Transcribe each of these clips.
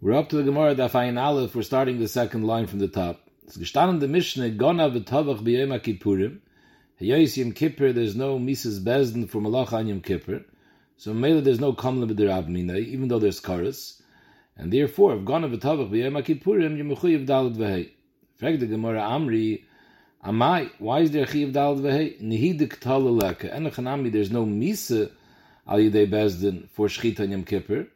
We're up to the Gemara Daf Ayin Aleph. We're starting the second line from the top. It's gestanden the Mishnah Gona v'Tavach b'Yom Kippurim. Hayos Yom Kippur. There's no Mises Bezdin for Malach on Yom Kippur. So Mela there's no Kamla b'Derab Minay, even though there's Karas. And therefore, if Gona v'Tavach b'Yom Kippurim, you mechuyev Dalad v'Hei. Frag the Gemara Amri. Amai, why is there Chiv Dalad v'Hei? Nihidik Talaleka. Enochanami, there's no Misa al Yidei Bezdin for Shchita Yom Kippur.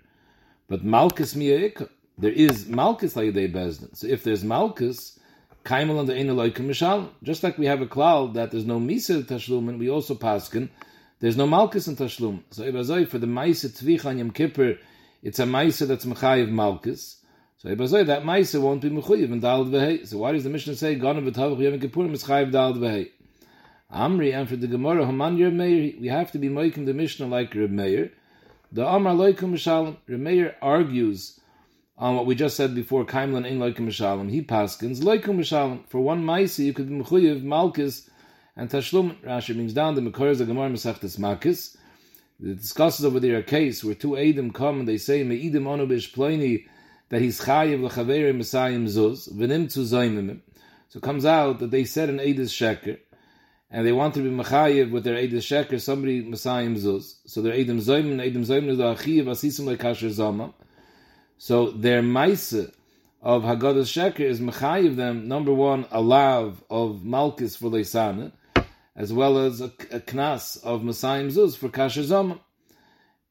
But Malkus Miyayik, there is Malkus Layidei Bezdin. So if there's Malkus, Kaimel and the Eineloikim Mishal, just like we have a cloud that there's no Misa Tashlum, and we also paskin, there's no Malkus in Tashlum. So Ibazoi, for the Maisa Tvich on Yom Kippur, it's a Maisa that's Mechayiv Malkus. So Ibazoi, that Maisa won't be Mechayiv in Dalad Vehei. So why does the Mishnah say, Gana V'tavach Yom Kippur, Mischayiv Dalad Vehei? Amri, and for the Gemara, Haman Yer Meir, we have to be making the Mishnah like Reb Meir, the Amar Loikum Mishalim, Remeir argues on what we just said before, Kaimlan in Loikum Mishalim. He paskins Loikum Mishalim. For one Maisi, you could be Mechuyev, Malkis, and Tashlum. Rashi brings down the Mekoraz of Gemara Mesachtes Makis. It discusses over there a case where two Eidim come and they say, Me'idim Onu Bish Ploini, that he's Chayiv L'Chaveri Messiah Zuz, V'nim Tzu Zoimim. So it comes out that they said an Eidis Sheker, and they want to be mechayiv with their Eidim Sheker, somebody Messiahim Zuz. So their Eidim Zoyim, Eidim Zoyim is the Achiv, Asisim Lekasher Zama. So their Maise of Haggadah Sheker is mechayiv them, number one, a lav of Malkis for Leisana, as well as a, a knas of Messiahim Zuz for Kasher Zama.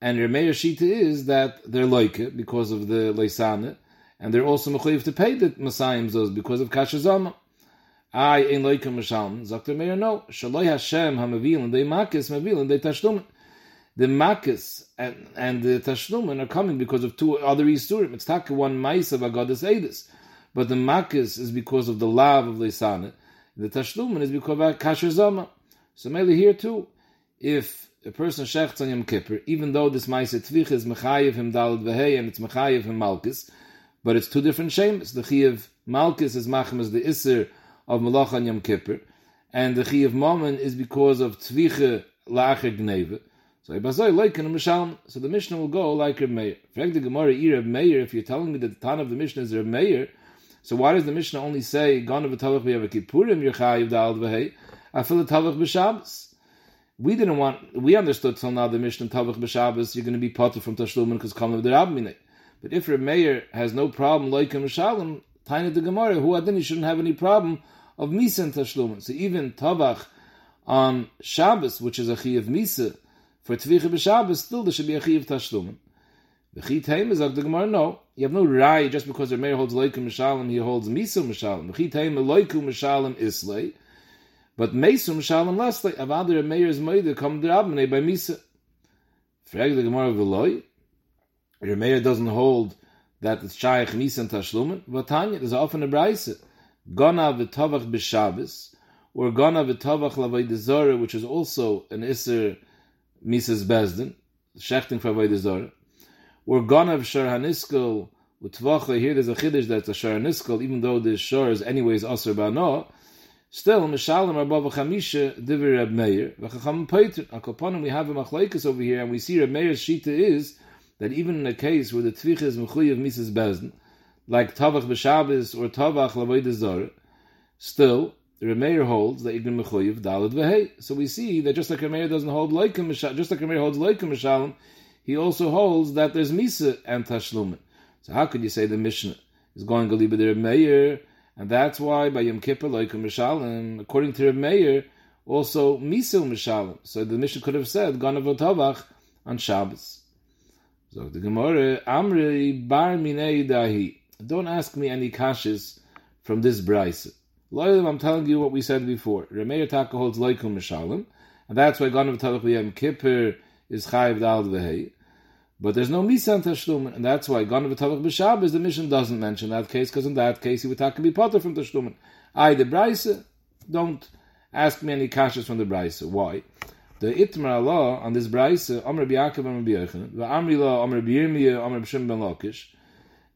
And your Meir Shita is that they're loike because of the Leisana, and they're also mechayiv to pay the Messiahim Zuz because of Kasher Zama. I in loikum mishalm. Sagt der Meir, no. Shaloi Hashem ha-mavilin, they makis mavilin, they tashlumen. The makis and, and the tashlumen are coming because of two other Yisurim. It's taka one mais of Agadas Edis. But the makis is because of the love of Leisana. The tashlumen is because of Kasher Zama. So mainly here too, if a person shechts on Yom Kippur, even though this mais tvich is mechayiv him dalad vehei and it's mechayiv him malkis, but it's two different shames. The chiyav malkis is machem as the iser of Malach on Yom Kippur, and the Chi of Mammon is because of Tzviche Lacher Gneve. So. So the Mishnah will go like Reb Meir. The Gemara, Reb Meir, if you're telling me that the Tan of the Mishnah is Reb Meir, so why does the Mishnah only say, Gana v'talach v'yav kippurim yerchayiv da'al v'hei, afil talach b'shabbos? We didn't want, we understood till now the Mishnah talach b'shabbos, you're going to be potter from Tashlumen because Kalam of the Rabbinate. But if Reb Meir has no problem, Leiken Mishalm, Tiny the Gemara, who Adini shouldn't have any problem of Misa and Tashlumen. So even Tavach on Shabbos, which is a Chi of Misa, for Tvicha b'Shabbos, still there should be a Chi of Tashlumen. The Chi Taim is like the Gemara, no. You have no Rai just because the Meir holds Leikum Mishalim, he holds Misa Mishalim. The Chi Taim, Leikum Mishalim Islay, but Mesu Mishalim Leslay. Avadir Meir's Meir come Drabmane by Misa. Frag the Gemara Veloy, your Meir doesn't hold that it's Shaykh Misa and Tashlumen, but Tanya, there's often a Braise. Gona v'tovach b'Shabbos, or Gona v'tovach l'avodah which is also an iser Mises Bezdin, shechting for zara, or Gona v'shar haniskel. Here there's a chiddush that's a shar haniskel, even though the shar is anyways aser ba'no. Still, Mishalim Rabba v'chamisha divrei Reb Meir v'chacham peiter. Akoponim we have a machlekes over here, and we see Reb Meir's shita is that even in a case where the tvich is mechuyev Mises Bezdin, like Tavach b'Shabbos or Tavach l'avodah still the Remeir holds that going to mechuyev dalad v'hei. So we see that just like Remeir doesn't hold loikim just like Remeir holds loikim mishalim, he also holds that there's misa and tashlumin. So how could you say the Mishnah is going to the Remeir, and that's why by Yom Kippur loikim mishalim, according to Remeir, also misa mishalim. So the Mishnah could have said ganav on Shabbos. So the Gemara Amri bar minei dahi. Don't ask me any kashas from this brisa. Loyal, I'm telling you what we said before. Remeir Taka holds loikum mishalim, and that's why Ganav Talach Yom Kippur is chayiv dal v'hei. But there's no misan tashlumen, and that's why Ganav Talach b'Shabbos the Mishnah doesn't mention that case because in that case he would take to be potter from tashlumen. I the brisa don't ask me any kashas from the brisa. Why? The Itmar law on this brisa, Amr Biyaakov, Amr Biyochanan, the Amri law, Amr Biyirmiyah, Amr B'Shem Ben Lakish,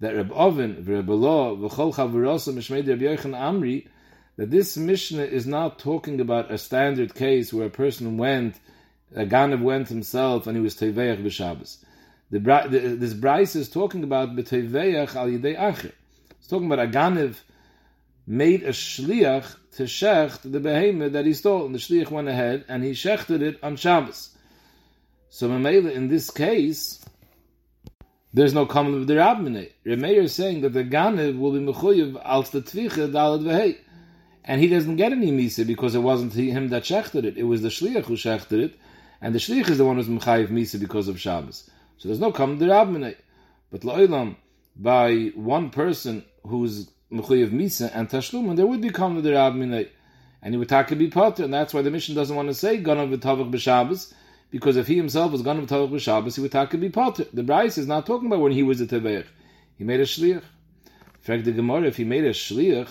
that Reb Oven, Reb Law, V'chol Chavurosa, Mishmei Reb Yochanan Amri, that this Mishnah is not talking about a standard case where a person went, a Ganav went himself and he was Teveach b'Shabbos. The, the, this Bryce is talking about B'Teveach al Yidei Acher. It's talking about a Ganev made a Shliach to shecht the behemoth that he stole. And the Shliach went ahead and he shechted it on Shabbos. So Mamela, in this case, there's no common of the Rabbinate. Remeir is saying that the Ganev will be Mechuyev als the Dalet Vehei. And he doesn't get any Misa because it wasn't him that shechted it. It was the Shliach who shechted it. And the Shliach is the one who's Mechayev Misa because of Shabbos. So there's no common the Rabbinate. But La'ilam, by one person who's Mechuyev Misa and Tashlum, and there would be common with the Rabbinate. And he would take be potter, and that's why the Mishnah doesn't want to say Ganav V'Tavach B'Shabbos, because if he himself was going to Tavach b'Shabbos, he would take be potter. The Bryce is not talking about when he was a Teveich. He made a shliach. In fact, the Gemara, if he made a shliach,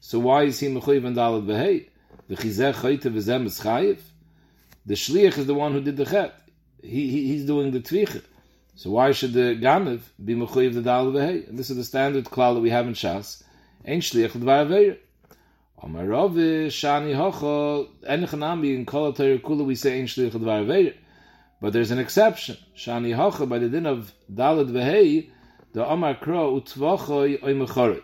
so why is he mechuyev and dalad behei? The chizeh chayte v'zem is chayiv. The shliach is the one who did the chet. He, he he's doing the tvicha. So why should the ganev be mechuyev the dalad behei? And this is the standard klal that we have in Shas. Ein shliach l'dvar aveir. Amar er Rav Shani Hocho Enechanami in Kol Kula we say Ein Shliach L'dvar Aveir. But there's an exception. Shani Hocha by the din of Dalad Vehei, the Amar er Kro Utvachoi Oy Mechoroi.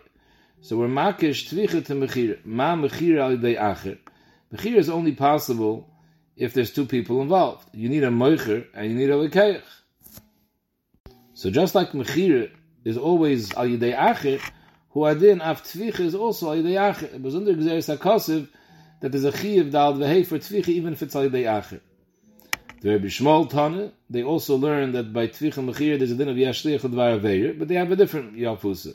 So we're makish tvicha to mechir. Ma mechir al day acher. Mechir is only possible if there's two people involved. You need a moicher and you need a lekeich. So just like mechir is always al yidei acher, who adin af tvicha is also al yidei acher. It was under Gzeres HaKosiv that there's a chiv dal vehei for tvicha even if it's al yidei acher. The Rebbe Shmuel Tana, they also learn that by Tvicha Mechir there's a din of Yashliach Dvar Aveir, but they have a different Yafusa.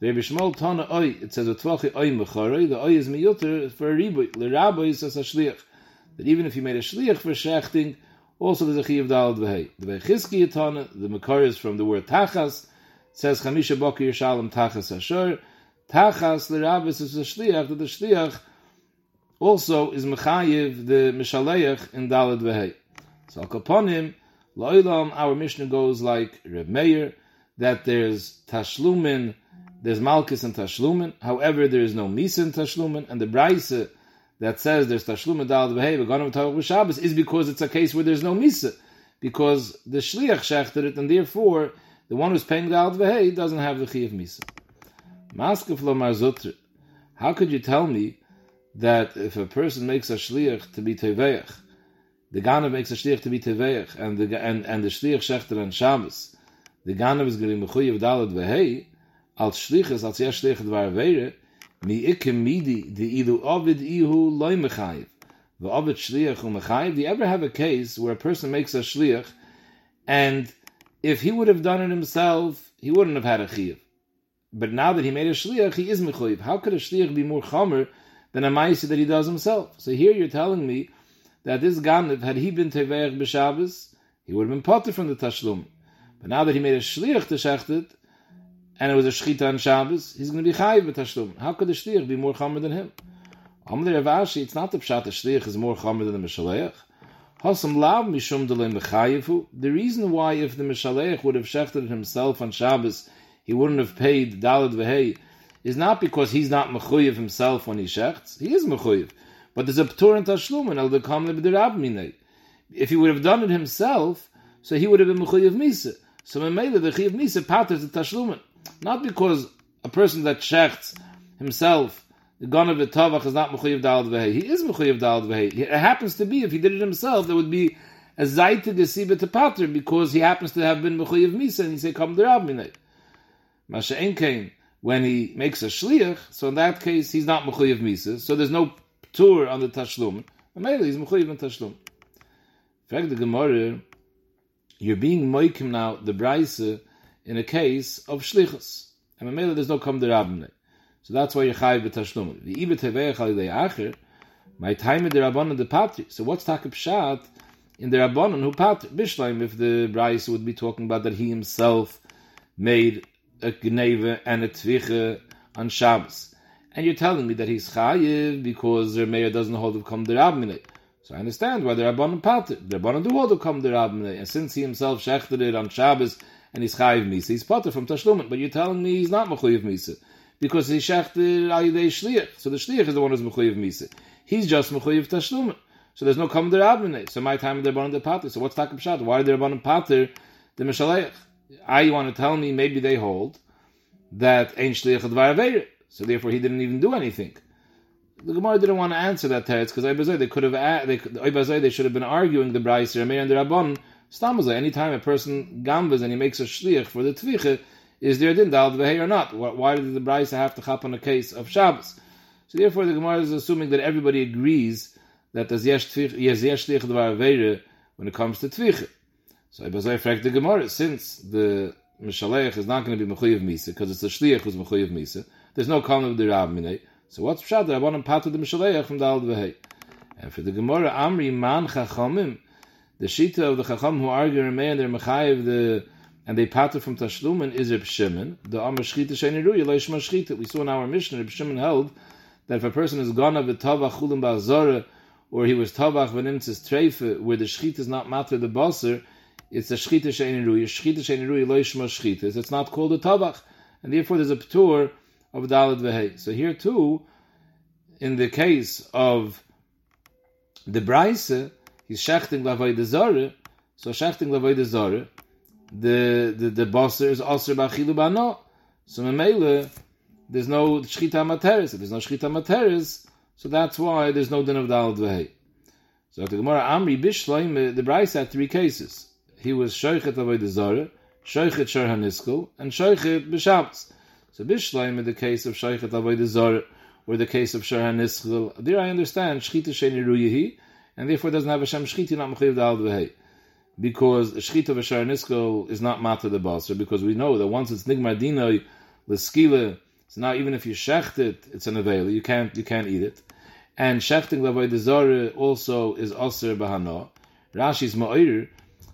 The Rebbe Shmuel Tana Oy, it says a Tvachi Oy Mecharoi, the Oy is Miyuter for a Riboy, Le Rabbi is as a Shliach. That even if you made a Shliach for Shechting, also there's a Chiyav Dalad Vehei. The Vechizki Tana, the Mekar is from the word Tachas, says Chamisha Boki Yishalom Tachas Ashur, Tachas, Le Rabbi is a Shliach, that the Shliach also is Mechayiv, the Mishaleach in Dalad Vehei. So upon him, Lo'ilam, our Mishnah goes like Reb Meir, that there's Tashlumin, there's Malchus and Tashlumin, however, there is no Misa in Tashlumin, and the Braise that says there's Tashlumin Dal Behev, Ganim Tavach Shabbos, is because it's a case where there's no Misa, because the Shliach shechted it, and therefore, the one who's paying Dal Behev doesn't have the Chi of Misa. Maskef Lomar Zutr, how could you tell me that if a person makes a Shliach to be Teveach, the Ganav makes a shliach to be teveich, and the and and the shliach shechter and Shabbos. The Ganav is going to be mechuyev dalad vehei als shlichus als yes shliach dvar vere mi ikem midi the ilu ovid ihu loy mechayev the ovid shliach u mechayev. Do you ever have a case where a person makes a shliach, and if he would have done it himself, he wouldn't have had a chiyuv. But now that he made a shliach, he is mechuyev. How could a shliach be more chomer than a ma'isa that he does himself? So here you're telling me that this Ganav, had he been Teveach b'Shabbos, he would have been potter from the Tashlum. But now that he made a Shliach to Shechtet, and it was a Shchita on Shabbos, he's going to be Chayiv b'Tashlum. How could the Shliach be more Chamer than him? Amr Ravashi, it's not the Pshat the Shliach is more Chamer than the Mishaleach. Mishum. The reason why if the Mishaleach would have shechted himself on Shabbos, he wouldn't have paid Dalad v'hei, is not because he's not mechuyev himself when he shechts. He is mechuyev. But there's a Ptur and Tashlum and Al Kamle B'dirab If he would have done it himself, so he would have been Mechuyev Misa. So Memele, the Chiyav Misa patters the Tashlumen. Not because a person that shechts himself, the Tavach is not Mechuyev Dalad Vehe. He is Mechuyev Dalad Vehe. It happens to be, if he did it himself, there would be a Zaita Gesiba to patter because he happens to have been Mechuyev Misa and he say, Kam Dirab Minay. Masha Enkein, when he makes a Shliach, so in that case, he's not Mechuyev Misa, so there's no tur on the tashlum. Maybe he's mechuyev on tashlum. Fact the Gemara, you're being moikim now the brayse in a case of shlichus, and maybe there's no come kam derabne. So that's why you're chayiv b'tashlum. The ibet heveich al acher, my time in the rabbanon the patri. So what's takip shat in the rabbanon who patri bishleim if the brayse would be talking about that he himself made a gneve and a tviche on Shabbos and you're telling me that he's chayiv because the Meir doesn't hold of kam derabminei. So I understand why the rabbanon pater. The rabbanon do hold of kam derabminei, and since he himself shechted it on Shabbos and he's chayiv misa, he's pater from tashlumin. But you're telling me he's not mechuyev misa because he shechted al yidei shliach. So the shliach is the one who's mechuyev misa. He's just mechuyev tashlumin. So there's no kam derabminei. So my time the rabbanon the pater. So what's takam pshat? Why are the rabbanon pater? the Mishaleach. I want to tell me maybe they hold that Ein Shliach Dvar So therefore he didn't even do anything. The Gemara didn't want to answer that teretz because they could have they they should have been arguing the Brayser and the Rabban Stamazay. Anytime a person gambas and he makes a shliach for the tvicha, is there a din dal or not? Why did the Brayser have to chop on a case of Shabbos? So therefore the Gemara is assuming that everybody agrees that there's yesh shliach dvar when it comes to tvicha. So Ibazai fragt the Gemara, since the Mishalech is not going to be Mechuyev Misa, because it's the Shliach who's Mechuyev Misa, there's no column of the Rav Minay, so what's Pshat? want to pater the Mishalech from Dal Vehei. And for the Gemara, Amri Man Chachamim, the Shita of the Chacham who argue remain and they're Mechayev the and they pater from Tashlumen is Reb Shimon, the Amr Shchita Sheiniru, Yeloishma Shchita. We saw in our Mishnah, Reb Shimon held that if a person is gone of the Tavach Chulim or he was Tavach Venimtzis Treife, where the Shchita is not matter the Basar, it's a shchita shein ruya. Shchita shein ruya lo yishma shchitas. It's not called a tabach, and therefore there's a ptur of dalad vehei. So here too, in the case of the brayse, he's shechting lavay de zare. So shechting lavay de zare, the the the bosser is also bachilu bano. So memele, there's no shchita materis. There's no shchita materis. So that's why there's no din of dalad vehei. So the Gemara Amri Bishloim, uh, the Bryce had three cases he was shoichet the zara, shoichet shor haniskel, and shoichet b'shabbos. So bishleim in the case of shoichet the zara, or the case of shor haniskel, there I understand shchita sheni ruyehi, and therefore doesn't have a shem shchita not mechiv dal v'hei. Because shchita haniskel is not mata the basar, because we know that once it's nigmar dinoi, l'skila, so now even if you shecht it, it's an avail, you can't, you can't eat it. And shechting lavoy also is aser bahano. Rashi's ma'ir,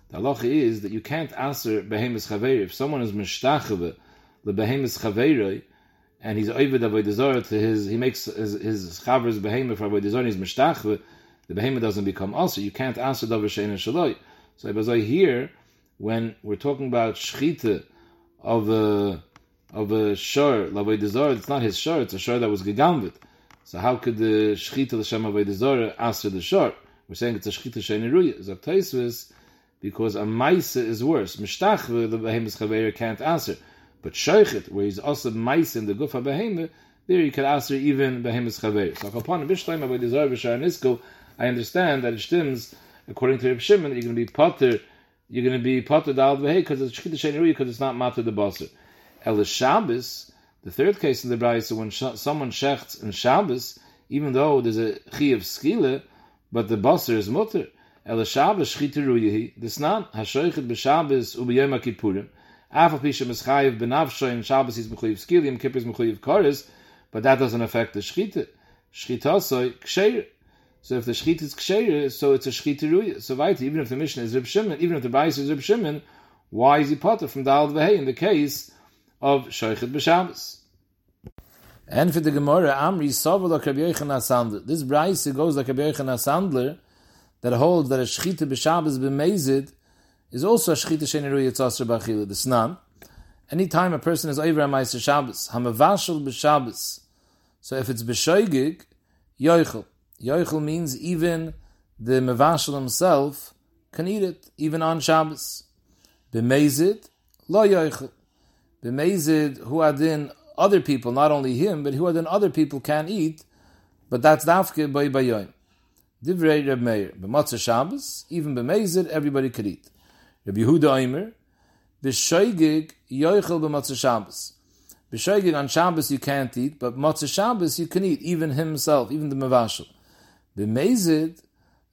the halacha is that you can't answer behemis chaveri. If someone is mishtachave the behemis chaveri, and he's oived avodah to his, he makes his, his chaver's behemoth for avodah he's mishtachve, the behemoth doesn't become also. You can't answer davar shein shaloi. So Ibazai here, when we're talking about shchita of a of a shor avodah it's not his shor; it's a shor that was gegamvit. So how could the shchita l'shem avodah answer the shor? We're saying it's a shchita shein ruya. Zok because a maisa is worse. Mishtach the behemoth chaver can't answer, but shoichet where he's also maisa in the gufa behemoth, there you can answer even behemoth chaver. So upon a bishleim about desire b'shar I understand that it stems according to Reb Shimon you're going to be potter, you're going to be potter dal v'hei because it's shchita sheni because it's not matter the baser. El Shabbos, the third case in the Brayse, when sh- someone shechts in Shabbos, even though there's a chi of skila, but the baser is mutter. El Shabbos shchita ruyehi, desnan, hashoichet b'Shabbos u'b'yom HaKippurim, af pisha mischayev b'navsho in Shabbos is mechuyev skilim, Kippur is mechuyev koris, but that doesn't affect the shchita. Shchita soy ksheir. So if the shchita is ksheir, so it's a shchita ruya. So weiter, even if the Mishnah is Reb Shimon, even if the Bais is Reb Shimon, why is he potter from Dal Vehei in the case of Shoichet b'Shabbos? And for the Gemara, Amri Sovel like Rabbi Yochanan Sandler. This Bryce goes like Rabbi Yochanan Sandler, that holds that a shchita b'Shabbos b'mezid is also a shchita sheniru yitzasr b'achila. The snan. Anytime a person is over a ma'aser Shabbos, hamavashal b'Shabbos. So if it's b'shoigig, yoichel. Yoichel means even the mavashal himself can eat it, even on Shabbos. B'mezid, lo yoichel. B'mezid, who adin other people, not only him, but who adin other people can eat, but that's dafke by bayoim. Divrei Reb Meir, b'matzah Shabbos, even b'meizid, everybody could eat. Reb Yehuda Omer, b'shoigig yoichel b'matzah Shabbos. B'shoigig on Shabbos you can't eat, but matzah Shabbos you can eat, even himself, even the mevashel. B'meizid,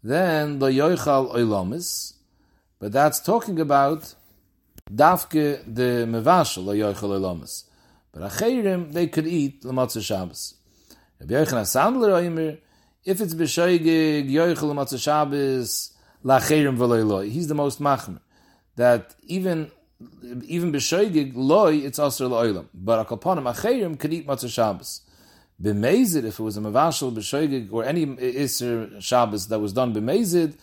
then the yoichal oilomis, but that's talking about dafke the mevashel, the yoichal oilomis. But acherim, they could eat the matzah Shabbos. Rabbi Yochanan Sandler Omer, if it's b'shoigig yoichel matzah Shabbos lacherim v'loy he's the most machmer. That even even b'shoigig loy it's also loylam, but akalponim acherim could eat matzah Shabbos. B'mezid, if it was a mavashal b'shoigig or any iser Shabbos that was done b'mezid,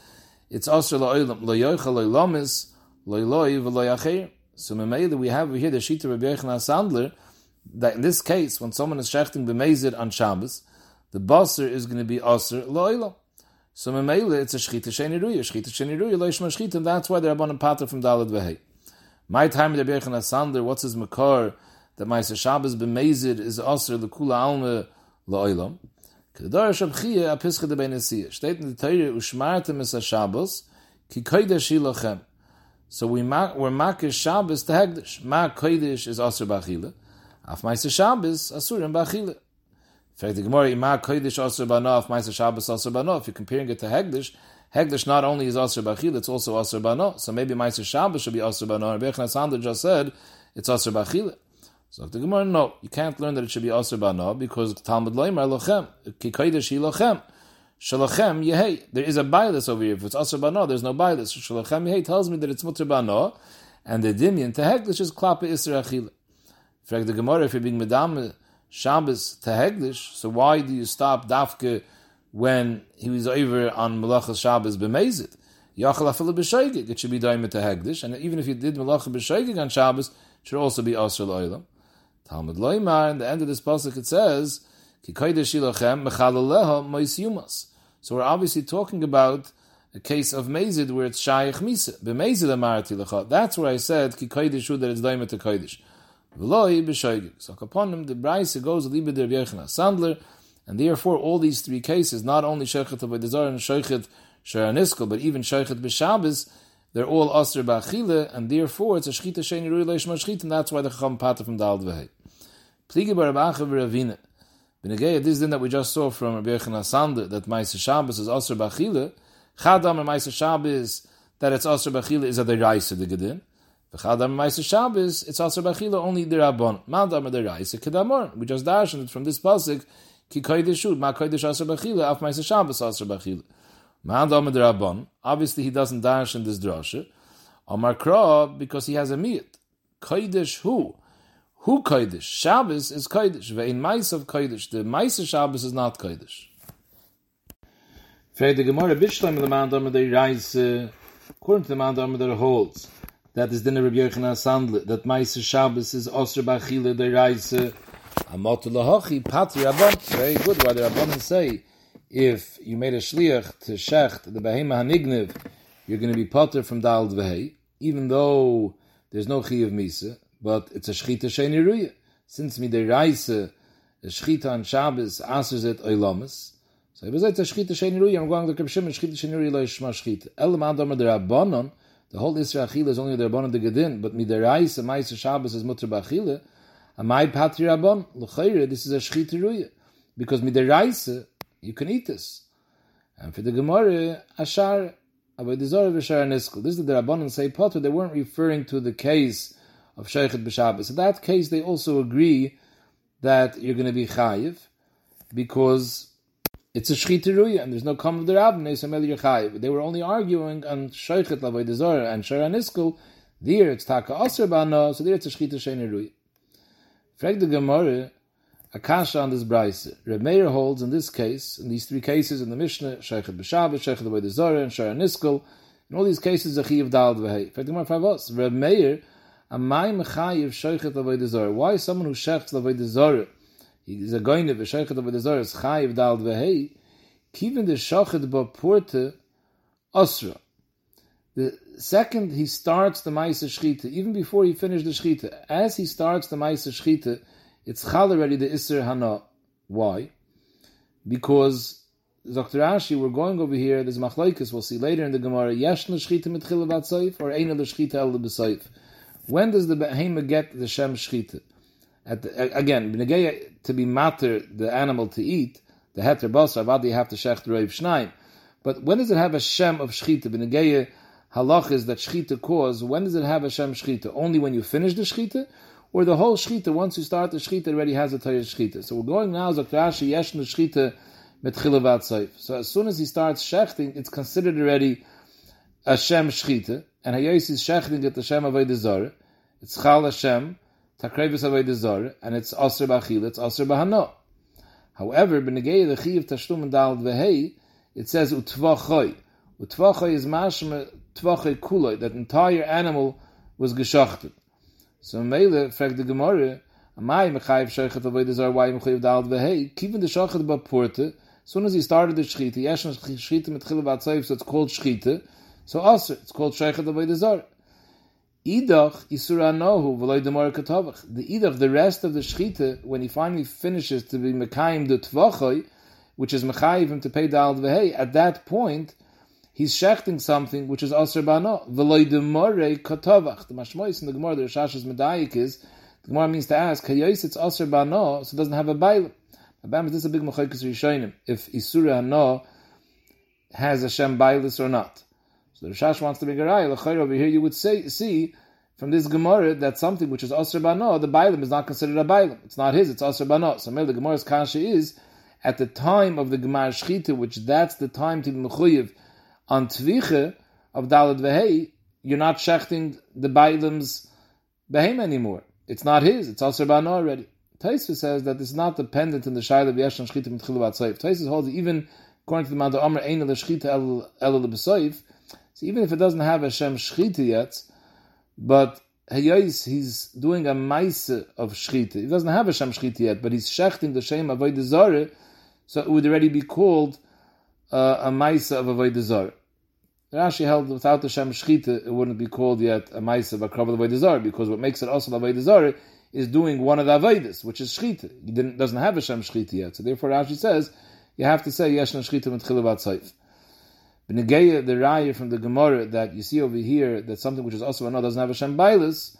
it's also loylamis loy loy v'loy acherim. So Memele, we have here the Shita Rabbi Yochanan Sandler, that in this case, when someone is shechting b'mezid on Shabbos, the baser is going to be aser lo'ila. So memele, it's a shchita sheni ruya, shchita sheni ruya, lo'ishma shchita, and that's why they're abon pater from Dalad Vehei. My time the Birchen Asander, what's his makar? That my Shabbos b'mezid is also the kula alma la'olam. Kedar shabchia apischa de ben Steht in the Torah, ushmartem es Shabbos, ki kodesh ilochem. So we ma we're makish Shabbos to Hegdish. Ma kodesh is also b'achila. Af Maisa Shabbos, Asurim Bachile. In fact, the Gemara, Ima Kodesh Asur Banof, Maisa Shabbos Banof. If you're comparing it to Hegdish, Hegdish not only is Asur Bachile, it's also Asur Banof. So maybe Maisa Shabbos should be Asur Banof. Rabbi Sander just said it's Asur Bachile. So if the Gemara, no, you can't learn that it should be Asur Banof because Talmud Loimar Lochem, Ki Kodesh Hi Lochem. Shalachem Yehei. There is a bias over here. If it's Asur Banof, there's no bias. Shalachem Yehei tells me that it's Mutter Banof, and the Dimian to Hegdish is Klapa Isra Achile. Frag the Gemara, if you're being Medam Shabbos to Hegdish, so why do you stop Dafke when he was over on Malachas Shabbos b'mezid? Yachal afilu b'shoigig, it should be daim to Hegdish, and even if you did Malacha b'shoigig on Shabbos, should also be Asr Lo'ilam. Talmud Loimar, in the end of this pasuk it says. So we're obviously talking about a case of Mezid where it's Shaykh Misa. B'mezid amarti lecha. That's where I said, Ki koidesh that it's daim to koidesh. V'loi b'shoigig. So upon him, the Braise goes libe der Sandler, and therefore all these three cases, not only Shechet Avodah and Shechet Sharaniskel, but even Shechet B'Shabbos, they're all Aser Ba'achile, and therefore it's a Shchita Sheni Rui Leishma Shchita, and that's why the Chacham Pata from Dal V'hei. Pligi Barabacha V'Ravina. B'negei, this thing that we just saw from Rabbi Yochanan Sandler, that Maisa Shabbos is Aser Ba'achile, Chadam and Maisa Shabbos, that it's Aser Ba'achile is a Deraisa the Gedin, V'chadam Ma'aser Shabbos, it's also bachila only the Rabban. Mandam the Raisa Kedamor. We just darshan it from this pasuk. Ki kodesh ma kodesh aser bachila, af Ma'aser Shabbos aser bachila. Rabban. Obviously, he doesn't dash in this drasha. Omar Kra, because he has a miyat. Kodesh who? Who kodesh? Shabbos is kodesh. Ve'in mais of kodesh. The Ma'aser Shabbos is not kodesh. Frag the Gemara Bishlam the Mandam the Raisa. Uh, according to the Mandam the holds that is the Rabbi Yochanan Sandler, that Meiser Shabbos is Osir Bachile the Reise, uh, Amot Lahachi, Patri Rabban. Very good, why the Rabbanan say, if you made a shliach to shecht, the Behema Hanignev, you're going to be potter from Dal Dvehei, even though there's no Chi of Misa, but it's a Shchita Sheni Ruya. Since the a Shchita on Shabbos, answers it Oilamas, so if it's a Shchita Sheni Ruya, I'm going to Kabshim, Shchita Sheni Ruya, Shma Shchita. Elam Adam the Rabbanon, the whole Isra Achila is only the Rabban de Gedin, but Midarais, a Ma'aser Shabbos is Mutter Bachila, a Mai Patri Rabban, L'chayre, this is a Shchita Ruya. Because Midarais, you can eat this. And for the Gemara, Ashar, Avodah V'Shar Niskel. This is the Rabban and say Potter, they weren't referring to the case of Sheikhet B'Shabbos. In that case, they also agree that you're going to be Chayiv, because it's a shchita and there's no come of the rabbin, They were only arguing on Shoichet Lavay Zora and Shara Niskel. There it's Taka Aser Bano, so there it's a shchita sheni ruya. Frag the Gemara, Akasha on this Braise. Reb Meir holds in this case, in these three cases in the Mishnah, Shoichet B'Shabbat, Shoichet Lavay Zora, and Shara Niskel, in all these cases, a Chiv Dal V'hei. Frag the Gemara Favos, Reb Meir, Amay Mechayiv Shoichet Lavay Zora. Why someone who shechts Lavay Zora, is a going to v'sheichet of the zor is chayiv dal v'hei, kiven the shochet b'porte osra. The second he starts the ma'isa shchita, even before he finished the shchita, as he starts the ma'isa shchita, it's chal already the iser hana. Why? Because Dr. Ashi, we're going over here. There's machlokes. We'll see later in the Gemara. Yesh l'shchita mitchila b'tzayif or ein l'shchita el b'tzayif. When does the behema get the shem shchita? At the, again, to be matter the animal to eat, the heter basar, avad you have to shech the reiv shnaim. But when does it have a shem of shchita? B'negeya halach is that shchita cause. When does it have a shem shchita? Only when you finish the shchita, or the whole shchita once you start the shchita already has a tayr shchita. So we're going now zakrashi yesh the shchita metchilavat seif. So as soon as he starts shechting, it's considered already a shem shchita, and hayos is shechting at the shem avodah zarah. It's chal Hashem takrevis avodah zor, and it's aser b'achil, it's aser b'hano. However, b'negei the chiv tashlum and dal v'hei, it says utvachoy. Utvachoy is mashma tvachoy kuloi, that entire animal was geshachted. So Mele, fragt the Gemara, Amai mechayiv shochet avodah zor, why mechayiv dal v'hei, kivin the shochet b'porte, as soon as he started the shchita, yeshan shchita mit chilav so it's called shchita, so also, it's called shochet avodah zor. Idach isura nohu v'loy demar katavach. The idach, the rest of the shchita, when he finally finishes to be mekayim the tvachoy, which is mechayiv him to pay dal v'hei, at that point, he's shechting something which is aser bano. V'loy demar katavach. The mashmois in the Gemara, the Rashash's medayik is, the Gemara means to ask, hayos it's aser bano, so it doesn't have a bailim. Abam, is this a big mechayikas rishonim? If isura hano has a shem bailis or not? So the Rashash wants to bring a raya. Over here, you would say, see from this Gemara that something which is Asr Bano, the Bailim is not considered a Bailim. It's not his, it's Asr Bano. So the Gemara's Kasha is at the time of the Gemara Shchita, which that's the time to be Mechuyev on Tviche of Dalit Vehei, you're not shechting the Bailim's Behem anymore. It's not his, it's also Bano already. Taisa says that it's not dependent on the Shaila of Yeshan Shchita Mitchilu. Taisa holds even according to the Manda Omer, Ein Shchita El Le so even if it doesn't have a Shem Shchita yet, but Hayais, he's doing a Maise of Shchita. He doesn't have a Shem Shchita yet, but he's shechting the Shem Avoid Zara, so it would already be called uh, a Maise of Avoid Zara. Rashi held without the Shem Shchita, it wouldn't be called yet a Maise of Akrav Avoid Zara, because what makes it also Avoid Zara is doing one of the Avoidis, which is Shchita. He doesn't have a Shem Shchita yet, so therefore Rashi says, you have to say Yeshna Shchita mit Chilavat Saif. The Negeya, the Raya from the Gemara that you see over here, that something which is also another doesn't have a Shem Bailis,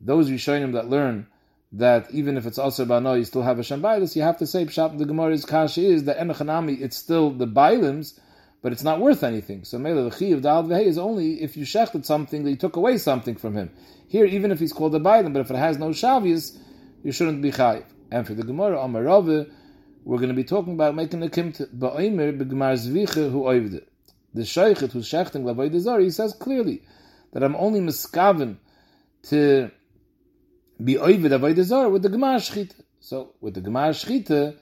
those Rishonim that learn that even if it's also Bano, you still have a Shem Bailis, you have to say, Pshat, the Gemara's Kasha is that Enochanami, it's still the Bailims, but it's not worth anything. So Mela, the of Dal Vehei is only if you shechted something that you took away something from him. Here, even if he's called a Bailim, but if it has no Shavias, you shouldn't be Chayiv. And for the Gemara, Amarove, we're going to be talking about making a kimt ba'omer b'gemar zviche who oived it the Shaykhet who's shechting Lavay Zar, he says clearly that I'm only miskaven to be oivid Avodah Zar with the Gemar Shchita. So with the Gemar Shchita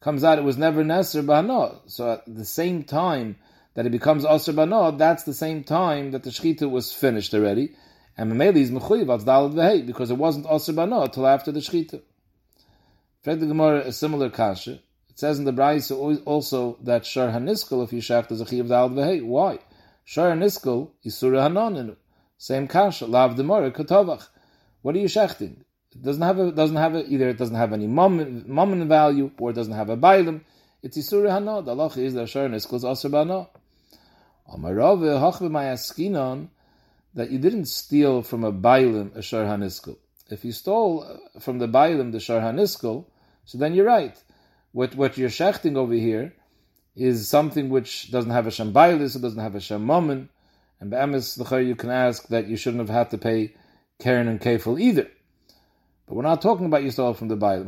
comes out it was never Neser Bano. So at the same time that it becomes Aser Bano, that's the same time that the Shchita was finished already. And Mameli is Mechuyiv al Dalad because it wasn't Aser Bano until after the Shchita. Fred the Gemara a similar kasha. It says in the Brayis also that Shar Haniskel, if you shaft is a Chiv Dal Vehe. Why? Shar Haniskel is Surah. Same kasha. Lav Demora Katavach. What are you shechting? It doesn't have a, doesn't have a, either it doesn't have any moment value or it doesn't have a bailim. It's Isura Hana. The Allah is that Shar Haniskel is also Bana. Amarave Hachve Mayaskinon that you didn't steal from a bailim a Shar Haniskel. If you stole uh, from the bailim the Shar Haniskel, so then you're right what what you're shechting over here is something which doesn't have a shem bailis, it doesn't have a shem moment, and l'chayr you can ask that you shouldn't have had to pay karen and kefil either. But we're not talking about yourself from the Bailim.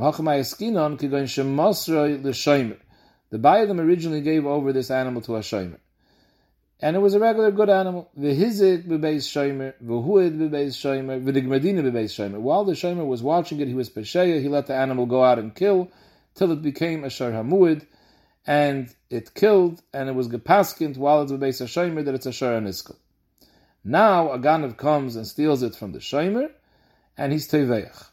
The Bailim originally gave over this animal to a shomer. And it was a regular good animal. V'hizik b'beis shomer, v'huid b'beis shomer, v'digmadina b'beis shomer. While the shomer was watching it, he was pesheya, he let the animal go out and kill, till it became a Shar Hamuid, and it killed, and it was gepaskint while it's a Shomer that it's a Shar Haniskel. Now a Ganav comes and steals it from the Shomer, and he's Teveach.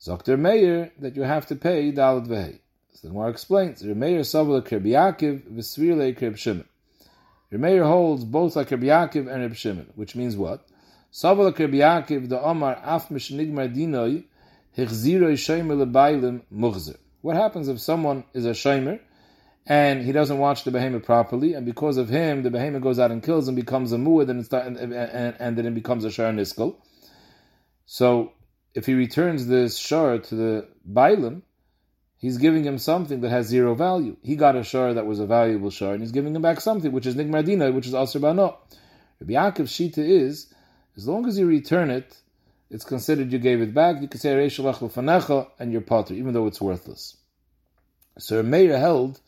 Zokter Meir that you have to pay Dalit Vehei. So the Gemara explains, Remeir Savala Krib Yaakov, Vesvirile Krib Shimon. Remeir holds both like Krib Yaakov and Reb Shimon, which means what? Savala Krib Yaakov, the Omar Af Mishnigmar Dinoi, Hichziroi Shomer Lebailim Muchzer. What happens if someone is a shomer and he doesn't watch the behemoth properly, and because of him, the behemoth goes out and kills and becomes a muad, and, and, and, and, then it becomes a shar niskel. So, if he returns this shar to the bailim, he's giving him something that has zero value. He got a shar that was a valuable shar, and he's giving him back something which is nigmardina, which is asr bano. Rabbi Yaakov's shita is, as long as you return it, it's considered you gave it back. You can say and you're potter, even though it's worthless. So Meir held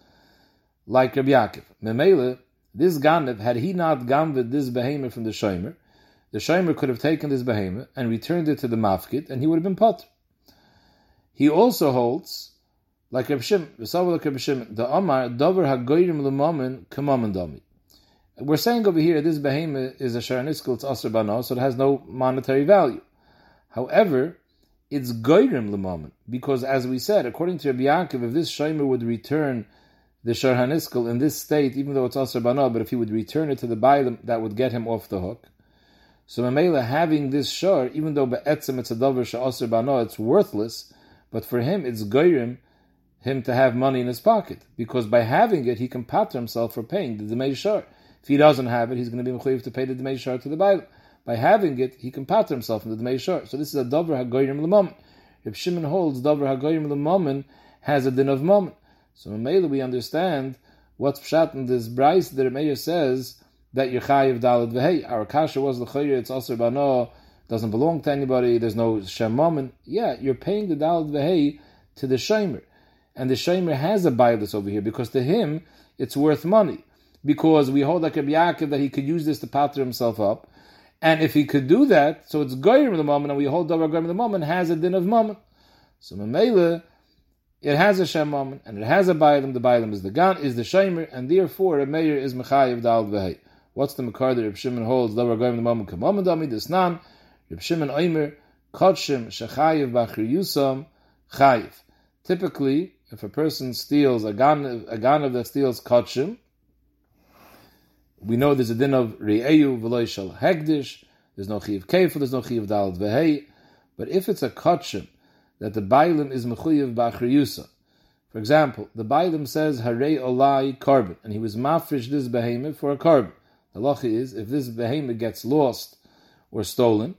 like Rabbi Yaakov. Memele, this Ganev, had he not gamved this behemoth from the Shomer, the Shomer could have taken this behemoth and returned it to the Mafkit, and he would have been potter. He also holds, like Rabbi Shimon, like Rabbi Shimon, the Omar, Dover HaGoyrim L'momen K'momen Domi. We're saying over here this behemoth is a Sharaniskul, it's Asr Bano, so it has no monetary value. However, it's goyrim l'momen because, as we said, according to Rabbi Yaakov, if this shomer would return the shar in this state, even though it's also bano, but if he would return it to the bailim, that would get him off the hook. So Mamela having this shor, even though be'etzem it's a davar she'aser bano, it's worthless, but for him it's goyrim him to have money in his pocket because by having it he can patter himself for paying the demei shor. If he doesn't have it, he's going to be mechuyev to pay the demei shor to the Bible. By having it, he can patter himself in the demei shor. So this is a davar hagoyrim lemom. If Shimon holds davar hagoyrim lemom has a din of moment. So Mamela we understand what's pshat in this bryce that Meir says that you're chayiv dalad v'hei. Our kasha was the chayir, it's also bano, doesn't belong to anybody, there's no shem moment. Yeah, you're paying the dalad v'hei to the shamer. And the shamer has a bias over here because to him it's worth money. Because we hold like a Yaakov that he could use this to patter himself up. And if he could do that, so it's goyim the moment, and we hold Davar goyim the moment, has a din of moment. So Mamela, it has a Shem moment, and it has a Bailam, the Bailam is the Gan, is the Shemer, and therefore a Meir is Mechayiv Dal Vehei. What's the Makar that Reb Shimon holds? Davar goyim the moment, Kamamad Dami, this Nan, Reb Shimon Oimer, Kotshim, Shechayiv Bachri Yusam, Chayiv. Typically, if a person steals a gan, a ganav that steals kachim, we know there's a din of re'eyu v'loy shal hegdish, there's no chiv kefil, there's no chiv dalad v'hei, but if it's a kachim that the bailim is mechuyev b'achriyusa, for example, the bailim says harei olai carbon, and he was mafresh this behemoth for a carbon. The lachi is, if this behemoth gets lost or stolen,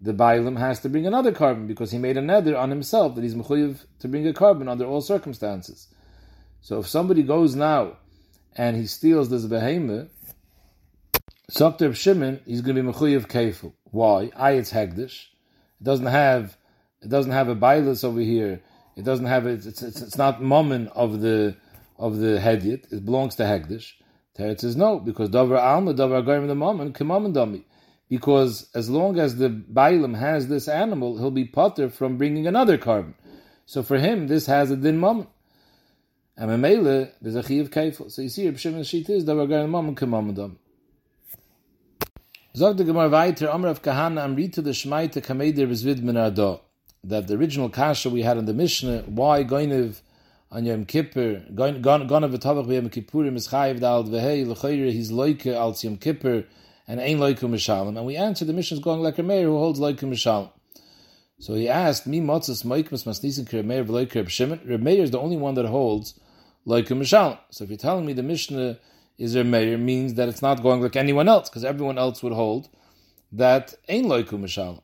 the Bailam has to bring another carbon because he made a nether on himself that he's mechuyev to bring a carbon under all circumstances. So if somebody goes now and he steals this behemoth, Sokter Shimon, he's going to be mechuyev kefil. Why? It's hegdish. It doesn't have it doesn't have a bailus over here. It doesn't have it. It's, it's, it's not moment of the of the hedyet. It belongs to hegdish. Teretz says no because davar alma davar goyim the moment kemam dami because as long as the Bailam has this animal, he'll be potter from bringing another carbon. So for him, this has a din moment. And there's a chiv kaifel. So you see, Reb Shimon Shita is that we're going to moment. Zog the Gemara weiter, Amr of Kahana, Amri to the Shmaita Kameder Bezvid Minardo. That the original kasha we had in the Mishnah, why Goinev on Yom Kippur, Goinev V'tavach B'Yom Kippurim is Chayiv Da'al V'hei, L'choyre, he's loike al Yom Kippur, and Ein loike Mishalim. And we answered the Mishnah is going like a Meir who holds loike Mishalim. So he asked, Me Motzes Moikmas Masnisin Kremeir V'Loikum Shimon. Reb Meir is the only one that holds loike Mishalim. So if you're telling me the Mishnah is Reb Meir, means that it's not going like anyone else, because everyone else would hold that Ein loike Mishalim.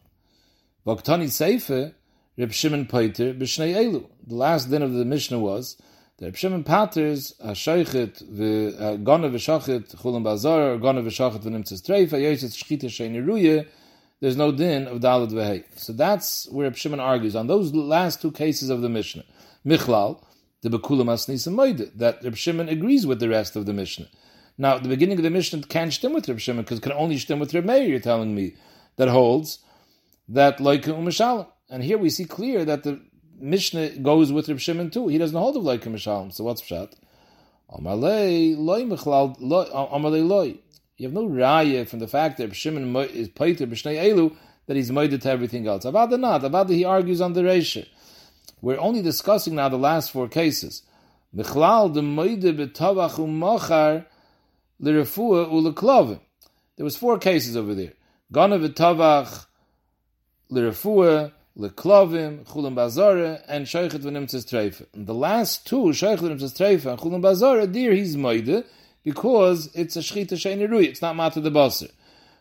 Vaktani Seife, Reb Shimon Peiter, B'Shnei Elu. The last din of the Mishnah was, the Reb Shimon Paters, uh, Hashoichet, uh, Gona v'Shochet, Chulam Bazar, Gona v'Shochet v'Nimtzes Treif, Hayoyset Shchita Sheini Ruye, there's no din of Dalad v'Hei. So that's where Reb Shimon argues. On those last two cases of the Mishnah, Michlal, the Bekulam Asnis and that Reb Shimon agrees with the rest of the Mishnah. Now, at the beginning of the Mishnah can't stem with Reb Shimon, because it can only stem with Reb Meir, you're telling me, that holds that Loika Umashalim. And here we see clear that the Mishnah goes with Reb Shimon too. He doesn't hold of like Mishalom. So what's pshat? You have no raya from the fact that Reb Shimon is paiter b'shnei elu that he's moided to everything else. Avada not. Avada he argues on the reisha. We're only discussing now the last four cases. The b'tavach. There was four cases over there. Gana v'tavach l'refua leklovim, chulim bazara, and sheichet v'nimtzes treifa. The last two, sheichet v'nimtzes treifa and chulim bazara, there he's moide, because it's a shchita sheini rui, it's not mata the baser.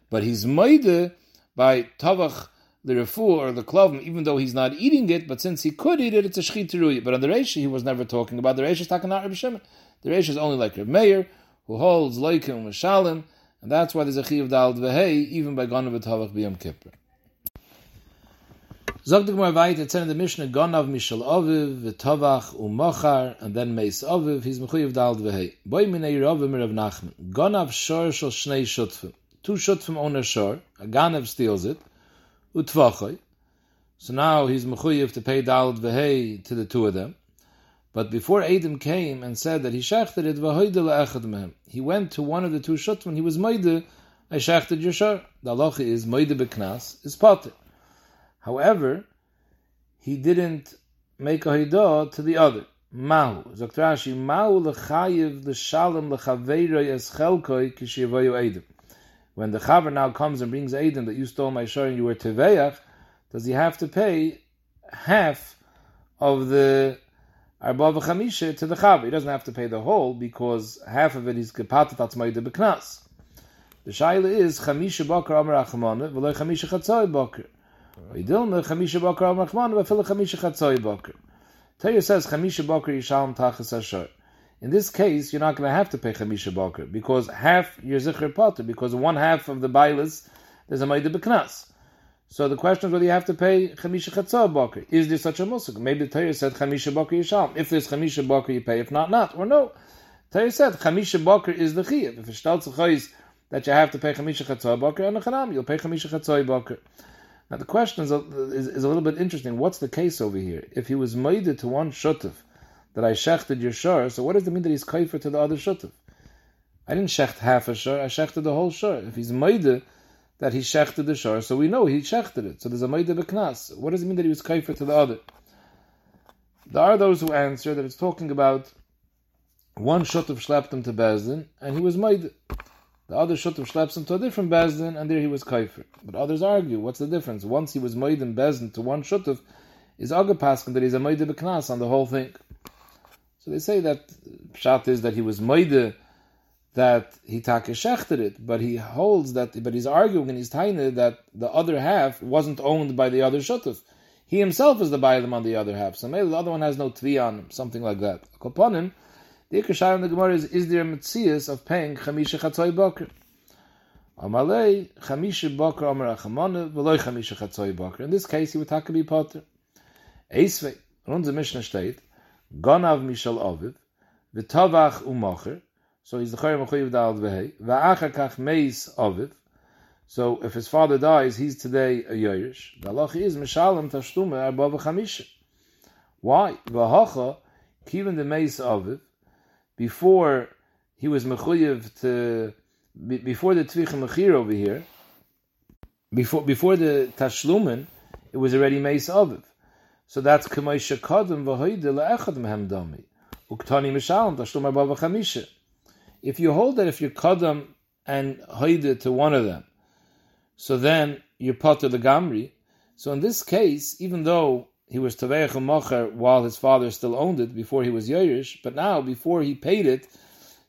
But he's moide by tavach the refu or the klovim, even though he's not eating it, but since he could eat it, it's a shchita rui. But on the Reish, he was never talking about the Reish is talking about Reb Shimon. The Reish is only like Reb Meir, who holds leikim v'shalim, and that's why there's a chiv dal v'hei, even by ganav v'tavach b'yom kippur. Zog the Gemara weiter, it's in the Mishnah, Gonav Mishal Oviv, V'tovach U'mochar, and then Meis Oviv, he's Mechuyev Dal Dvehei. Boi Minei Rovim Rav Nachman, Gonav Shor Shal Shnei Shutfim. Two Shutfim own a shor, a Ganav steals it, U'tvochoy. So now he's Mechuyev to pay Dal Dvehei to the two of them. But before Adam came and said that he shechted it, Le'echad Mehem. He went to one of the two Shutfim, he was Moide, I shechted your shor. The halacha is Moide Beknas, is Potter. However, he didn't make a hidah to the other. Mahu. Zokt Mahu lechayiv l'shalom lechaveiroi es chelkoi kishivoyu edim. when the chaver now comes and brings Adim that you stole my shor and you were teveach, does he have to pay half of the arba v'chamisha to the chaver? He doesn't have to pay the whole because half of it is gepatat atzmayde beknas. The shaila is chamisha bakar amar achmana v'loy chamisha chatzoi bakar. Idilma chamisha bakar amar achmana v'fil chamisha chatzoi bakar. Torah says chamisha bakar yishalom tachas ashor. In this case, you're not going to have to pay chamisha bakar because half your zikr potter because one half of the bailas there's a maida beknas. So the question is whether you have to pay chamisha chatzah bakar. Is there such a musik? Maybe the Torah said chamisha bakar yishalom. If there's chamisha bakar, you pay. If not, not. Or no. Torah said chamisha bakar is the chiyuv. If it's shtaltzachayis that you have to pay chamisha chatzah bakar and a chanam, you'll pay chamisha chatzah bakar. Now the question is, uh, is, is, a little bit interesting. What's the case over here? If he was maided to one shutuf that I shechted your shor, so what does it mean that he's kaifer to the other shutuf? I didn't shecht half a shor, I shechted the whole shor. If he's maided that he shechted the shor, so we know he shechted it. So there's a maided beknas. What does it mean that he was kaifer to the other? There are those who answer that it's talking about one shutuf schlepped him to Bezdin, and he was maided. The other Shutim schleps him to a different Bezdin, and there he was Kaifer. But others argue, what's the difference? Once he was Moed in Bezdin to one Shutif, is Agapaskin that he's a Moed Beknas on the whole thing. So they say that Pshat is that he was Moed that he shechted it, but he holds that, but he's arguing in his Taina that the other half wasn't owned by the other Shutif. He himself is the Bailam on the other half. So maybe the other one has no Tvi on him, something like that. Upon him, the Ikashar in the Gemara is, is there a Metzias of paying Chamisha Chatzoi Boker? Amalei, Chamisha Boker Amar Achamana, Veloy Chamisha Chatzoi Boker. In this case, he would have to be Potter. Eisvei, in unser Mishnah steht, Gonav Mishal Oviv, V'tovach Umocher, so he's the Chayim Achoyiv Da'al V'hei, V'achar Kach Meis Oviv, so if his father dies, he's today a Yerush. The halach is Mishalim Tashtume Arba V'chamisha. Why? V'hocha, Kivin the Meis Oviv, before he was mechuyev to before the tvich mechir over here, before before the tashlumen, it was already meis aviv. So that's k'may shekadam v'hoyde le'echad mehem dami uktani mishalim tashlum arba v'chamisha. If you hold that if you're kadam and hoyde to one of them, so then you're potter the gamri. So in this case, even though he was Taveich Mocher while his father still owned it before he was Yerush, but now before he paid it,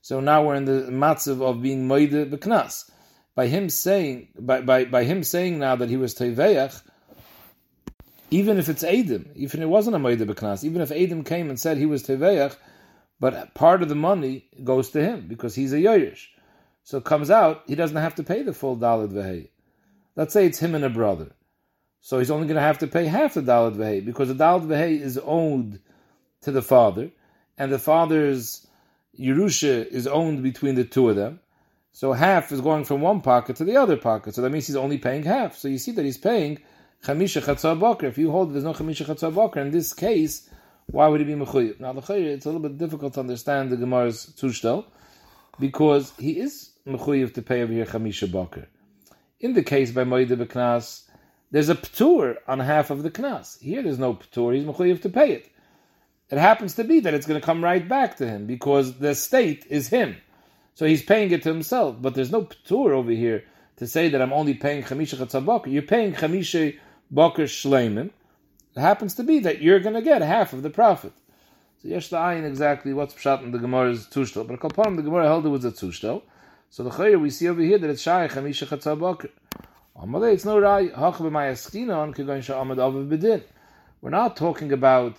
so now we're in the matzav of being Moide Beknas. By him saying, by, by, by him saying now that he was Taveich, even if it's Adam, even if it wasn't a Moide Beknas, even if Adam came and said he was Taveich, but part of the money goes to him because he's a Yerush. So it comes out, he doesn't have to pay the full Dalit Vehei. Let's say it's him and a brother. So he's only going to have to pay half the Dalit Vehei because the Dalit Vehei is owed to the father, and the father's Yerusha is owned between the two of them. So half is going from one pocket to the other pocket. So that means he's only paying half. So you see that he's paying Chamisha Chatzah Bakr. If you hold there's no Chamisha Chatzah Bakr, in this case, why would he be Mechuyev? Now, it's a little bit difficult to understand the Gemara's Tushtel because he is Mechuyev to pay over here Chamisha Bakr. In the case by Moide Beknas, there's a ptur on half of the knas. Here there's no ptur, he's mechuyev to pay it. It happens to be that it's going to come right back to him because the state is him. So he's paying it to himself, but there's no ptur over here to say that I'm only paying chamisha chatzabaka. You're paying chamisha bakar shleimim. It happens to be that you're going to get half of the profit. So yesh ayin exactly what's pshat in the Gemara's tushtel, but a the Gemara held it was a tushtel. So the chayr we see over here that it's shy chamisha It's no We're not talking about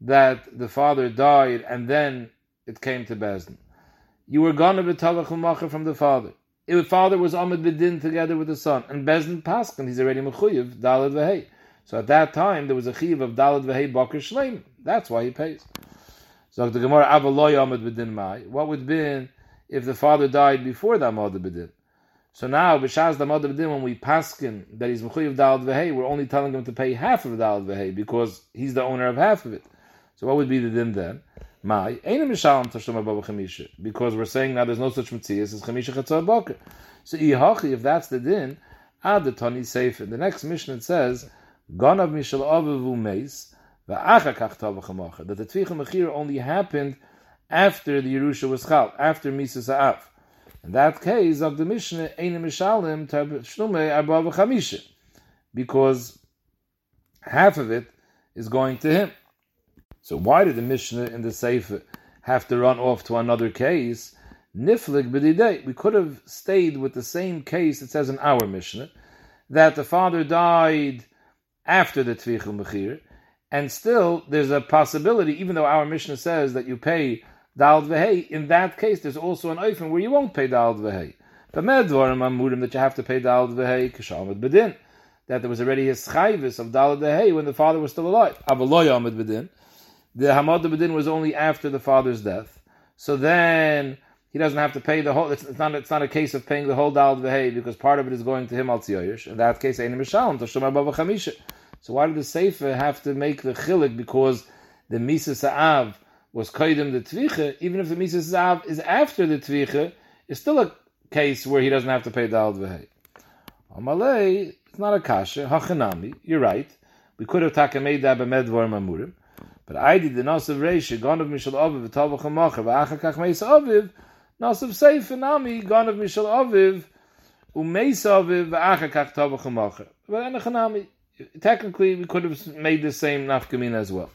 that the father died and then it came to Bezdin. You were gonna be macher from the father. If the father was Ahmed Bedin together with the son, and Bezdin Paskin, he's already Mechuyev, Dalad Vehei. So at that time, there was a chiv of Dalad Vehei Bakr Shleim. That's why he pays. So the Gemara Avaloy Ahmed Bedin Mai. What would have been if the father died before the Ahmed Bedin? So now, b'shas the mother when we paskin that he's mechuyev dalad v'hei, we're only telling him to pay half of dalad v'hei because he's the owner of half of it. So what would be the din then? My chamisha because we're saying now there's no such mitzias as chamisha chatzah boker. So ihachi, if that's the din, add the tani sefer. The next Mishnah it says ganav mishal avivu meis va'achakach tavachamacha that the tvicha mechir only happened after the Yerusha was chal, after Misa Sa'af. In that case of the Mishnah, Ein Mishalim Shlume Arba Chamisha, because half of it is going to him. So why did the Mishnah in the Sefer have to run off to another case? Niflik b'didei. We could have stayed with the same case it says in our Mishnah, that the father died after the Tvichel Mechir, and still there's a possibility, even though our Mishnah says that you pay Dal Vehei, in that case there's also an Oifen where you won't pay Dal Vehei. But Medvarim Amurim that you have to pay Dal Vehei, Kishamad Bedin that there was already his schayvis of Dalad Dehei when the father was still alive. Avaloy Amid Bedin. The Hamad Bedin was only after the father's death. So then he doesn't have to pay the whole. It's, not. It's not a case of paying the whole Dalad Dehei because part of it is going to him al Tziyoyish. In that case, Einim Mishalim Toshomar Baba Chamisha. So why did the Sefer have to make the chilik because the Misa Sa'av was Kaidim the Tvicha, even if the Misa Sa'av is after the Tvicha, it's still a case where he doesn't have to pay Dalad Vehei. Amalei, it's not a kasha. Hachanami, you're right. We could have taken made that b'medvar mamurim. But I did the nasav reisha, gone of mishal aviv, v'tavach ha'macher, v'achakach meis aviv, nasav seif nami, gone of mishal aviv, umeis aviv, v'achakach tavach ha'macher. But Hanami, technically we could have made the same nafkamina as well.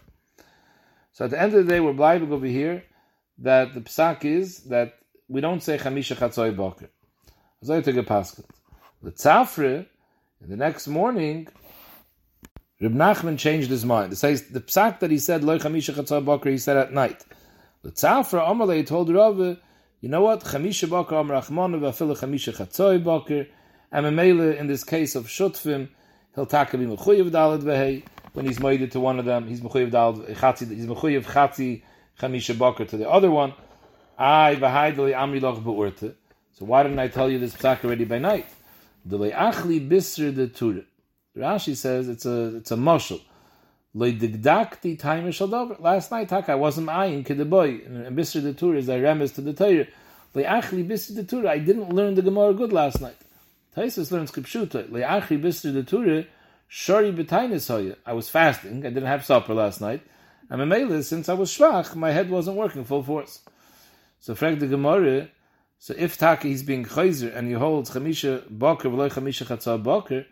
So at the end of the day, we're blinding over here that the psak is that we don't say chamisha chatzoi boker. Zoy to get paskat. The tzafre, the next morning, Reb Nachman changed his mind. It says the psak that he said loy chamisha chatzah boker, he said at night. The tzafra Amalei told Rav, you know what? Chamisha bakar am rachmanu v'afilu chamisha chatzah bakar. And Mamela, in this case of shutfim, he'll take be mechuyev dalad. When he's made to one of them, he's mechuyev dalad chatzi. He's mechuyev chatzi chamisha bakar to the other one. I v'haydeli amrilach be'urte. So why didn't I tell you this psak already by night? The le'achli bisr de tura. Rashi says it's a it's a mushal. Le'digdakti time Last night, I wasn't ayin kedeboy. And bisr de tura is a remes to the Torah. Le'achli bisr de tura. I didn't learn the Gemara good last night. Taisus learns kipshuta. Le'achli bisr de tura. Shari b'tainis. I was fasting. I didn't have supper last night. I'm And Mamela, since I was schwach, my head wasn't working full force. So, frag the Gemara, so if he's being chayzer and he holds chamisha boker v'loy chamisha chatzah boker,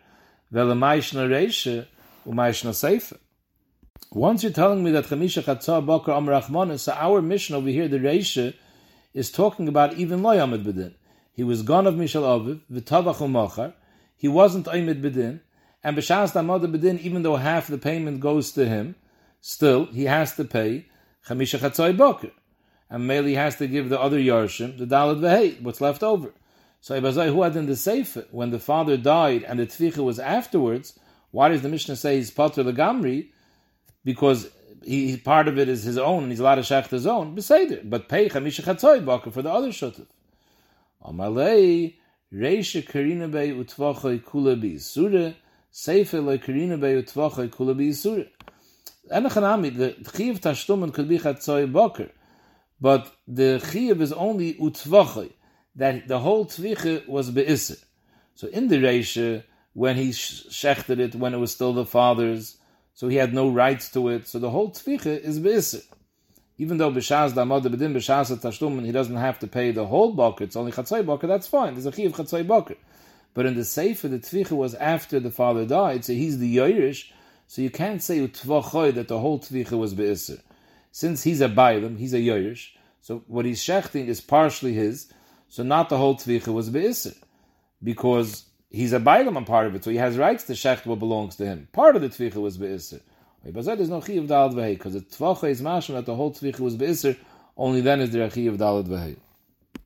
v'lemayishna reisha umayishna seifa. Once you're telling me that chamisha chatzah boker am rachmana, so our Mishnah over here, the reisha, is talking about even loy amid bedin. He was gone of mishal aviv v'tavach u'machar. He wasn't amid bedin, and b'shas damad bedin, even though half the payment goes to him, still he has to pay chamisha chatzah boker and Meli has to give the other Yarshim the Dalad Vehei, what's left over. So Ibazai, who had in the Sefer, when the father died and the Tficha was afterwards, why does the Mishnah say he's Pater Lagamri? Because he, part of it is his own, and he's allowed to shech his own, Beseder. But pay Chamisha Chatzoy Baka for the other Shutuf. Amalei, Reisha Karina Bey Utvachoy Kula B'Yisura, Sefer Le Karina Bey Utvachoy Kula B'Yisura. Enochanami, the Chiv Tashtumen could be Chatzoy Bakr. But the chiyuv is only utvachai, that the whole tvicha was be'isr. So in the Reisha, when he shechted it, when it was still the father's, so he had no rights to it, so the whole tvicha is be'isr. Even though b'shaz damad b'din b'shaz tashlum, he doesn't have to pay the whole bucket, it's only chatzai bucket, that's fine, there's a chiyuv chatzai bucket. But in the Sefer, the tvicha was after the father died, so he's the Yairish, so you can't say that the whole tvicha was be'isr since he's a Bailim, he's a Yoyish, so what he's shechting is partially his, so not the whole Tvicha was Be'isr, because he's a Bailim on part of it, so he has rights to shecht what belongs to him. Part of the Tvicha was Be'isr. But there's no Chi of Dalad because the Tvacha is mashma that the whole Tvicha was Be'isr, only then is there a Chi of Dalad Vehei.